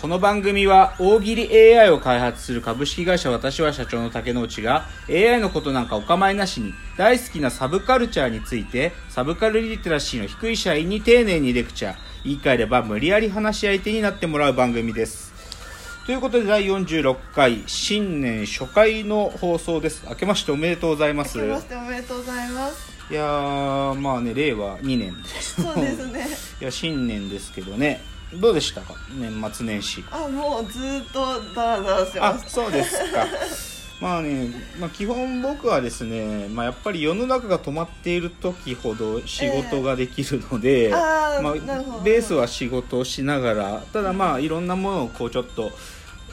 この番組は大喜利 AI を開発する株式会社私は社長の竹之内が AI のことなんかお構いなしに大好きなサブカルチャーについてサブカルリテラシーの低い社員に丁寧にレクチャー。言い換えれば無理やり話し相手になってもらう番組です。ということで第46回新年初回の放送です。明けましておめでとうございます。明けましておめでとうございます。いやーまあね令和2年です。そうですね。いや新年ですけどねどうでしたか？年末年始。あもうずーっとダラダラしてまあしたそうですか。まあね、まあ、基本僕はですね、まあ、やっぱり世の中が止まっている時ほど仕事ができるので、あーまなるほど。あ、ベースは仕事をしながらただまあいろんなものをこうちょっと、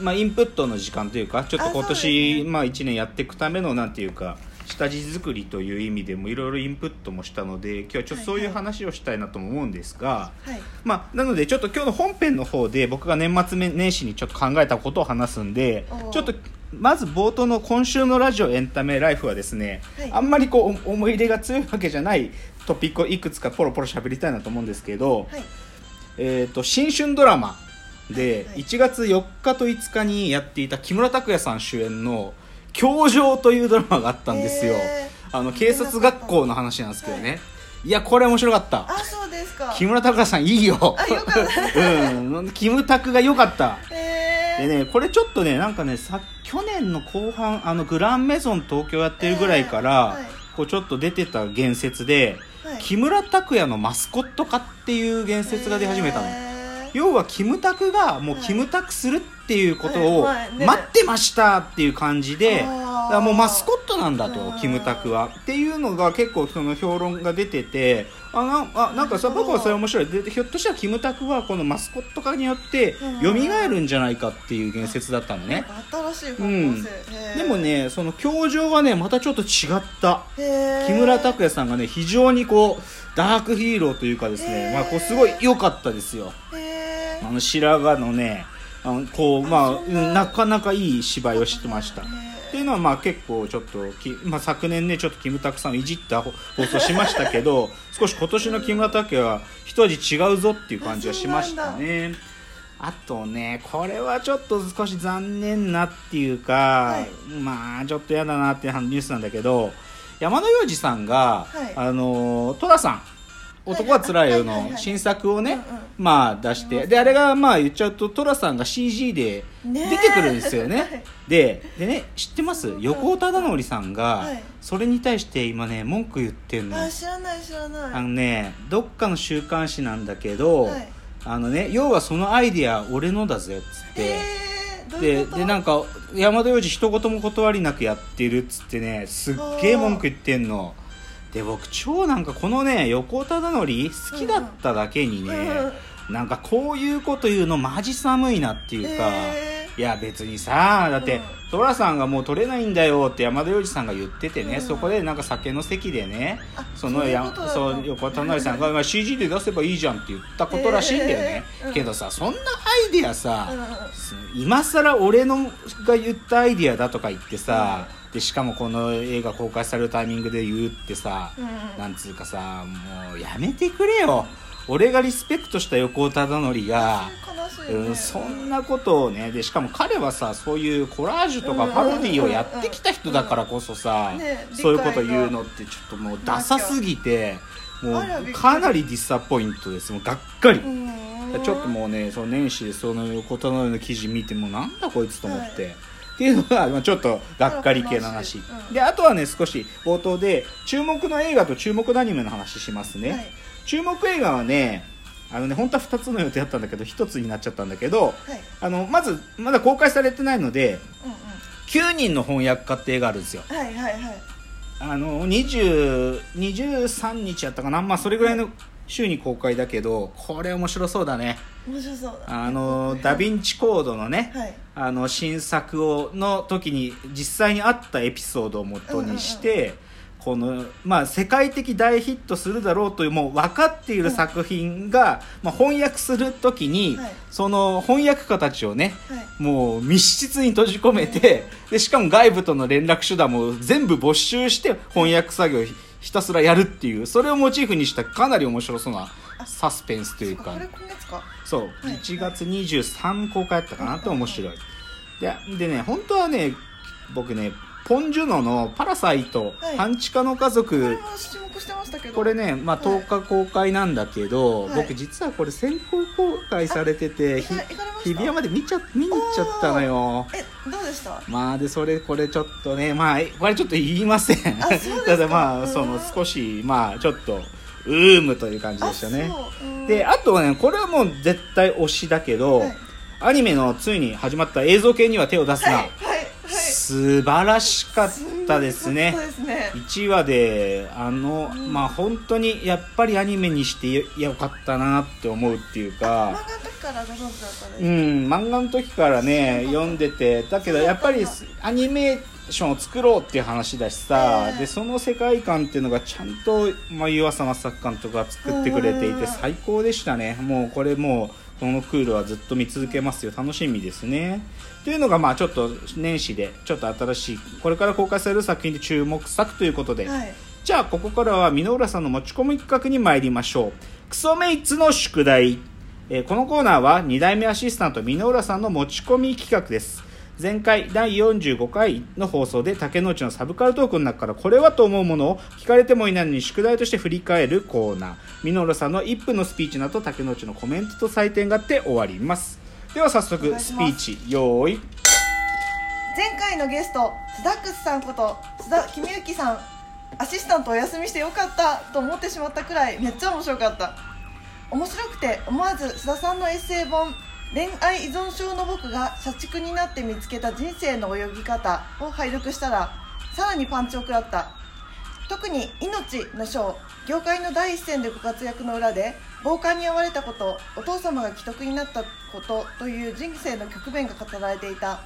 まあ、インプットの時間というかちょっと今あそうです年、ね。まあ、1年やっていくためのなんていうか下地作りという意味でもいろいろインプットもしたので今日はちょっとそういう話をしたいなとも思うんですが。はい。まあ、なのでちょっと今日の本編の方で僕が年末年始にちょっと考えたことを話すんでちょっとまず冒頭の今週のラジオエンタメライフはですね、はい。あんまりこう思い入れが強いわけじゃないトピックをいくつかポロポロ喋りたいなと思うんですけど、はい。えー、と新春ドラマではい1月4日と5日にやっていた木村拓哉さん主演の「教場」というドラマがあったんですよ、へー。あの警察学校の話なんですけどね、い、やこれ面白かった。あそうですか。木村拓哉さんいいよ。あよかった。うん。キムタクが良かった。へえでねこれちょっとねなんかねさ去年の後半あのグランメゾン東京やってるぐらいから、えーはい。こうちょっと出てた言説で、はい。木村拓哉のマスコット化っていう言説が出始めたの、へー。要はキムタクがもうはいキムタクするっていうことを待ってましたっていう感じで、もうマスコットなんだとうん。キムタクは。っていうのが結構その評論が出ててあなあなんかさ僕はそれ面白いでひょっとしたらキムタクはこのマスコット化によって蘇るんじゃないかっていう言説だったのね。新しい方向性、うん。でもねその教場はねまたちょっと違った。木村拓哉さんがね非常にこうダークヒーローというかですね、まあ、こうすごい良かったですよ。あの白髪のねあのこうまあなかなかいい芝居をしてました。っていうのはまあ結構ちょっとき、まあ、昨年ねちょっとキムタクさんをいじった放送しましたけど少し今年の木村拓哉は一味違うぞっていう感じがしましたね。あとねこれはちょっと少し残念なっていうか、はい。まあちょっと嫌だなっていうニュースなんだけど山野洋次さんが、はい。あの寅さん男はつらいよの新作をね、まあ出して。であれがまあ言っちゃうと寅さんが CG で出てくるんですよね。はい。ででね知ってます？横尾忠則さんがはい。それに対して今ね文句言ってんのあ知らない知らない。あのねどっかの週刊誌なんだけど、はい。あのね要はそのアイディア俺のだぜっつって。ででなんか山田洋次一言も断りなくやってるっつってねすっげえ文句言ってんので僕超なんかこのね横尾忠則好きだっただけにね、うんなんかこういうこと言うのマジ寒いなっていうか、へいや別にさだってうん。寅、さんがもう取れないんだよって山田洋次さんが言っててね、うん。そこでなんか酒の席でねあそのやそう横田成さんがまあ CG で出せばいいじゃんって言ったことらしいんだよね、へー。うん。けどさそんなアイディアさ、今更俺のが言ったアイディアだとか言ってさ、でしかもこの映画公開されるタイミングで言うってさ、うん。うんなんつうかさもうやめてくれよ。俺がリスペクトした横尾忠則が、ねうん、そんなことをねでしかも彼はさそういうコラージュとかパロディをやってきた人だからこそさ、そういうこと言うのってちょっともうダサすぎてもうかなりディサポイントです。もうがっかり、うん。ちょっともうねその年始でその横田の記事見てもなんだこいつと思って、はいっていうのが、まあ、ちょっとがっかり系の話、うん。であとはね少し冒頭で注目の映画と注目のアニメの話しますね、はい。注目映画はねあのね本当は2つの予定だったんだけど1つになっちゃったんだけどはい。あのまずまだ公開されてないのでうんうん。9人の翻訳家って映画あるんですよ。はいはいはい。あの20 23日やったかな。まあそれぐらいの週に公開だけどこれ面白そうだね。面白そうだあのダ・ヴィンチコードのね、はい。あの新作をの時に実際にあったエピソードをもとにして、この、まあ、世界的大ヒットするだろうというもう分かっている作品が、まあ、翻訳する時に、はい。その翻訳家たちをね、はい。もう密室に閉じ込めてでしかも外部との連絡手段も全部没収して翻訳作業をひひたすらやるっていうそれをモチーフにしたかなり面白そうなサスペンスというか。そう、い。1月23公開やったかなと面白い。ででね本当はね僕ねポン・ジュノの「パラサイト、はい。半地下の家族」これね、まあ、はい。10日公開なんだけど、はい。僕実はこれ先行公開されてて日比谷まで見ちゃ見に行っちゃったのよ。えどうでした？まあでそれこれちょっとねまあこれちょっと言いません。ただまうんあその少しまあちょっとうーむという感じでしたね。であとはねこれはもう絶対推しだけど、はい。アニメのついに始まった映像系には手を出すな、素晴らしかったですね。ですね。1話であの、うん。まあ本当にやっぱりアニメにしてよよかったなって思うっていう漫かうん漫画の時からね読んでて。だけどやっぱりアニメーションを作ろうっていう話だしさ、ええ。でその世界観っていうのがちゃんと、まあ、湯浅正樹監督が作ってくれていうん。て最高でしたね。もうこれもうこのクールはずっと見続けますよ。楽しみですね。っていうのがまあちょっと年始でちょっと新しいこれから公開される作品で注目作ということで、はい。じゃあここからは箕浦さんの持ち込み企画に参りましょう。クソメイツの宿題、えーこのコーナーは2代目アシスタント箕浦さんの持ち込み企画です前回第45回の放送で竹之内のサブカルトークの中からこれはと思うものを聞かれてもいないのに宿題として振り返るコーナー。箕浦さんの1分のスピーチなど竹之内のコメントと採点があって終わります。では早お速スピーチ用意。前回のゲストスダックスさんこと須田公之さんアシスタントお休みしてよかったと思ってしまったくらいめっちゃ面白かった。面白くて思わず須田さんのエッセイ本「恋愛依存症の僕が社畜になって見つけた人生の泳ぎ方」を拝読したらさらにパンチを食らった。特に「命」の章業界の第一線でご活躍の裏で暴漢に遭われたことお父様が既得になったことという人生の局面が語られていた。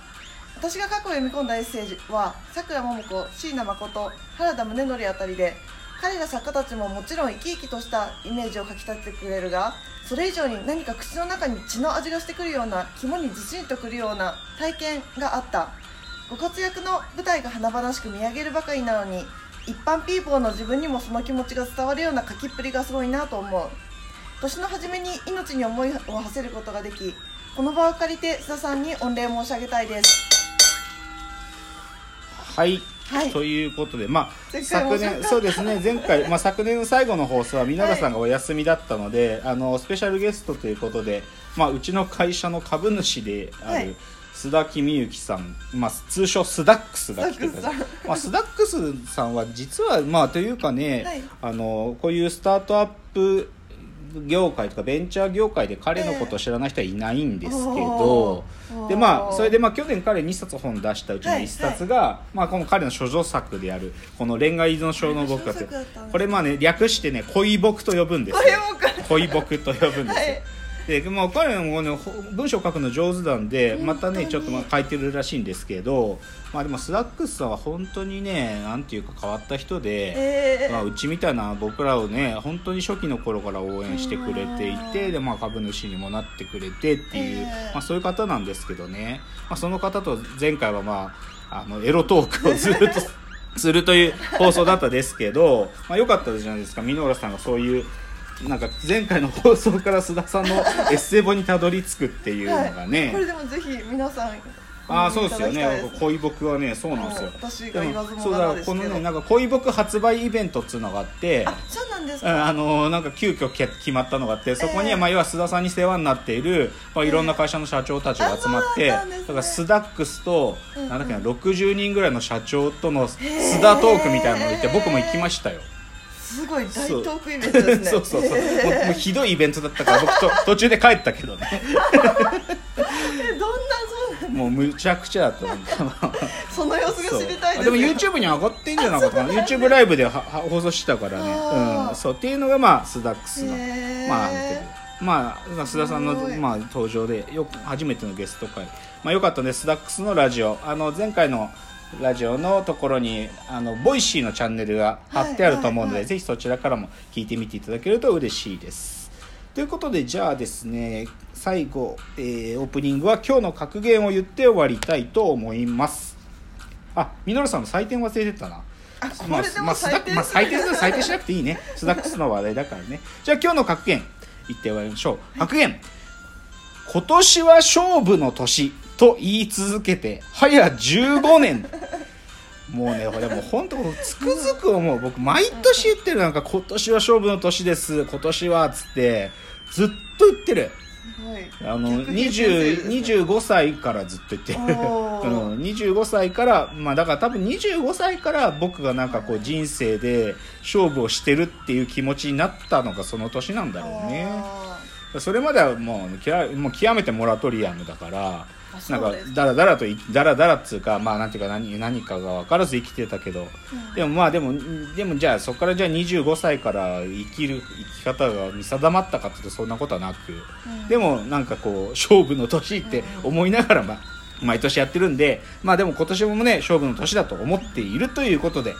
私が過去読み込んだエッセージはさくらももこ椎名誠原田宗則あたりで彼ら作家たちももちろん生き生きとしたイメージをかき立ててくれるがそれ以上に何か口の中に血の味がしてくるような肝にずしんとくるような体験があった。ご活躍の舞台が華々しく見上げるばかりなのに一般ピーポーの自分にもその気持ちが伝わるような書きっぷりがすごいなと思う。年の初めに命に思いを馳せることができこの場を借りて須田さんに御礼申し上げたいです。はい。はい。ということで、まあ、昨年そうですね前回、まあ、昨年の最後の放送は皆さんがお休みだったので、あのスペシャルゲストということで、まあ、うちの会社の株主である、はい。須田公之さん、まあ、通称スダックスが来てくれたスダックまあ、スダックスさんは実はまあというかね、はい。あのこういうスタートアップ業界とかベンチャー業界で彼のことを知らない人はいないんですけど、でまあそれでまあ去年彼2冊本出したうちのはい。1冊が、まあ、この彼の処女作であるこの恋愛依存症の僕がこれまあね略してね恋僕と呼ぶんです恋僕。と呼ぶんですでまあ、彼も、ね、ほ文章書くの上手なんでまたねちょっとまあ書いてるらしいんですけど、まあ、でもスダックスさんは本当にねなんていうか変わった人で、えー。まあ、うちみたいな僕らをね本当に初期の頃から応援してくれていてうんで、まあ、株主にもなってくれてっていう、えー。まあ、そういう方なんですけどね、まあ、その方と前回は、まあ、あのエロトークをずっとするという放送だったですけど、まあ、よかったじゃないですか。箕浦さんがそういうなんか前回の放送から須田さんの エッセイ本にたどり着くっていうのがね、はい、これでもぜひ皆さんああそうですよね。恋僕はねそうなんですよ。私が言わずもがなですけど。だこのねなんか恋僕発売イベントっつうのがあって。あそうなんですうんか、あのなんか急遽け決まったのがあってそこには、ええ。まあ、要は須田さんに世話になっている、まあ、いろんな会社の社長たちが集まって、だからスダックスと、なんだっけな60人ぐらいの社長との須田トークみたいなのを言って僕も行きましたよ。すごい大トークイベントですね。そう。そうそうもうひどいイベントだったから僕と 途中で帰ったけどね。えどんなそうなんもうむちゃくちゃだったなんかその様子が知りたいでも YouTube に上がってんじゃなかったかな。YouTube ライブではは放送してたからね。うん。そう。っていうのがまあスダックスのまあまあ須田さんのまあ登場でよく初めてのゲスト回。まあよかったねスダックスのラジオ。あの前回のラジオのところにあの Voicy のチャンネルが貼ってあると思うので、はいはいはい。ぜひそちらからも聞いてみていただけると嬉しいです。ということでじゃあですね最後、えーオープニングは今日の格言を言って終わりたいと思います。あミノルさんの採点忘れてたな。あこまあまあスダ採点まあ、採点採点しなくていいね。スダックスの話題だからね。じゃあ今日の格言言って終わりましょう。格言。今年は勝負の年と言い続けて早15年。もうねこれもう本当つくづく思う。僕毎年言ってるなんか今年は勝負の年です今年はつってずっと言ってる。あの逆に先生ですね。20 25歳からずっと言ってる、おー。うん、25歳からまあだから多分25歳から僕がなんかこう人生で勝負をしてるっていう気持ちになったのがその年なんだろうね。あそれまではもうもう極めてモラトリアムだからあなんかだらだらといだらだらっつうかまあなんていうか何何かが分からず生きてたけどでもまあでもでもじゃあそこからじゃあ25歳から生きる生き方が見定まったかっていうとそんなことはなく、うん。でもなんかこう勝負の年って思いながら、まあ、毎年やってるんでまあでも今年もね勝負の年だと思っているということで、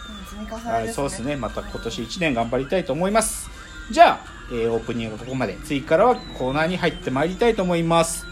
はい、そうですね。また今年1年頑張りたいと思います。じゃあ、えーオープニングはここまで。次からはコーナーに入ってまいりたいと思います